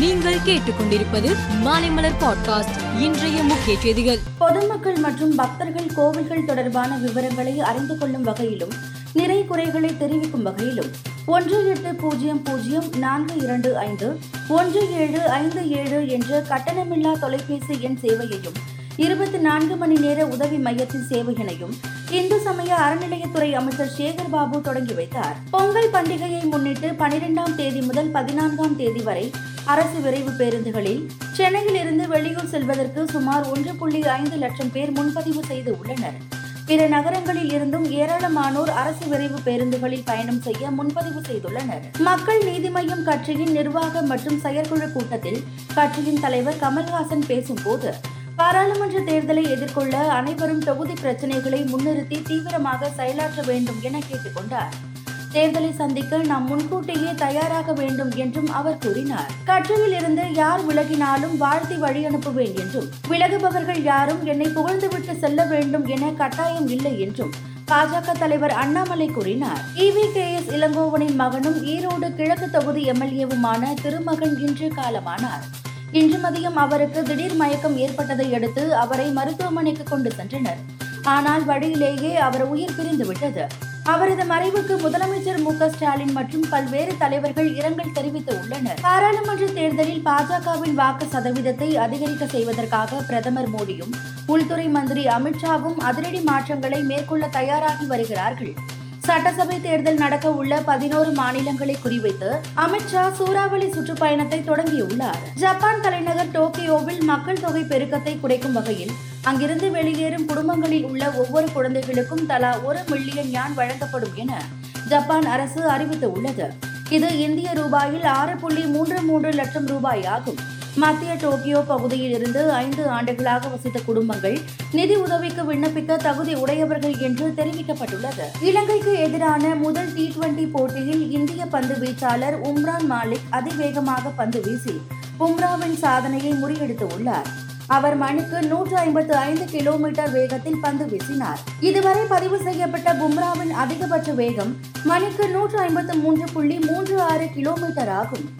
நீங்கள் கேட்டுக்கொண்டிருப்பது மாலைமலர் பாட்காஸ்ட் இன்றைய முக்கிய செய்திகள். பொதுமக்கள் மற்றும் பக்தர்கள் கோவில்கள் தொடர்பான விவரங்களை அறிந்து கொள்ளும் வகையிலும் நிறை குறைகளை தெரிவிக்கும் வகையிலும் ஒன்று எட்டு பூஜ்ஜியம் பூஜ்ஜியம் நான்கு இரண்டு ஐந்து ஒன்று ஏழு ஐந்து ஏழு என்ற கட்டணமில்லா தொலைபேசி எண் சேவையையும் இருபத்தி நான்கு மணி நேர உதவி மையத்தின் சேவையினையும் இந்து சமய அறநிலையத்துறை அமைச்சர் சேகர் பாபு தொடங்கி வைத்தார். பொங்கல் பண்டிகையை முன்னிட்டு பனிரெண்டாம் தேதி முதல் பதினான்காம் தேதி வரை அரசு விரைவு பேருந்துகளில் சென்னையிலிருந்து வெளியூர் செல்வதற்கு சுமார் ஒன்று புள்ளி ஐந்து லட்சம் பேர் முன்பதிவு செய்து உள்ளனர். பிற நகரங்களில் இருந்தும் ஏராளமானோர் அரசு விரைவு பேருந்துகளில் பயணம் செய்ய முன்பதிவு செய்துள்ளனர். மக்கள் நீதி மய்யம் கட்சியின் நிர்வாக மற்றும் செயற்குழு கூட்டத்தில் கட்சியின் தலைவர் கமல்ஹாசன் பேசும்போது பாராளுமன்ற தேர்தலை எதிர்கொள்ள அனைவரும் தொகுதி பிரச்சினைகளை முன்னிறுத்தி தீவிரமாக செயலாற்ற வேண்டும் என கேட்டுக்கொண்டார். தேர்தலை சந்திக்க நாம் முன்கூட்டியே தயாராக வேண்டும் என்றும் அவர் கூறினார். கட்சியில் இருந்து யார் விலகினாலும் வாழ்த்தி வழி அனுப்புவேன் என்றும் விலகுபவர்கள் யாரும் என்னை புகழ்ந்துவிட்டு செல்ல வேண்டும் என கட்டாயம் இல்லை என்றும் பாஜக தலைவர் அண்ணாமலை கூறினார். இவி கே எஸ் இளங்கோவனின் மகனும் ஈரோடு கிழக்கு தொகுதி எம்எல்ஏவுமான திருமகன் இன்று காலமானார். இன்று மதியம் அவருக்கு திடீர் மயக்கம் ஏற்பட்டதை அடுத்து அவரை மருத்துவமனைக்கு கொண்டு சென்றனர். ஆனால் வழியிலேயே அவர் உயிர் பிரிந்து விட்டது. அவரது மறைவுக்கு முதலமைச்சர் மு ஸ்டாலின் மற்றும் பல்வேறு தலைவர்கள் இரங்கல் தெரிவித்து உள்ளனர் பாராளுமன்ற தேர்தலில் பாஜகவின் வாக்கு சதவீதத்தை அதிகரிக்க செய்வதற்காக பிரதமர் மோடியும் உள்துறை மந்திரி அமித்ஷாவும் அதிரடி மாற்றங்களை மேற்கொள்ள தயாராகி வருகிறார்கள். சட்டசபை தேர்தல் நடக்க உள்ள பதினோரு மாநிலங்களை குறிவைத்து அமித்ஷா சூறாவளி சுற்றுப்பயணத்தை தொடங்கியுள்ளார். ஜப்பான் தலைநகர் டோக்கியோவில் மக்கள் தொகை பெருக்கத்தை குறைக்கும் வகையில் அங்கிருந்து வெளியேறும் குடும்பங்களில் உள்ள ஒவ்வொரு குழந்தைகளுக்கும் தலா ஒரு மில்லியன் யான் வழங்கப்படும் என ஜப்பான் அரசு அறிவித்துள்ளது. இது இந்திய ரூபாயில் ஆறு புள்ளி மூன்று மூன்று லட்சம் ரூபாய் ஆகும் மத்திய டோக்கியோ பகுதியில் இருந்து ஐந்து ஆண்டுகளாக வசித்த குடும்பங்கள் நிதி உதவிக்கு விண்ணப்பிக்க தகுதி உடையவர்கள் என்று தெரிவிக்கப்பட்டுள்ளது. இலங்கைக்கு எதிரான முதல் டி டுவெண்டி போட்டியில் இந்திய பந்து வீச்சாளர் உம்ரான் மாலிக் அதிவேகமாக பந்து வீசி பும்ராவின் சாதனையை முறியடித்து உள்ளார். அவர் மணிக்கு நூற்று ஐம்பத்து ஐந்து கிலோமீட்டர் வேகத்தில் பந்து வீசினார். இதுவரை பதிவு செய்யப்பட்ட பும்ராவின் அதிகபட்ச வேகம் மணிக்கு நூற்று ஐம்பத்து மூன்று புள்ளி மூன்று ஆறு கிலோமீட்டர் ஆகும்.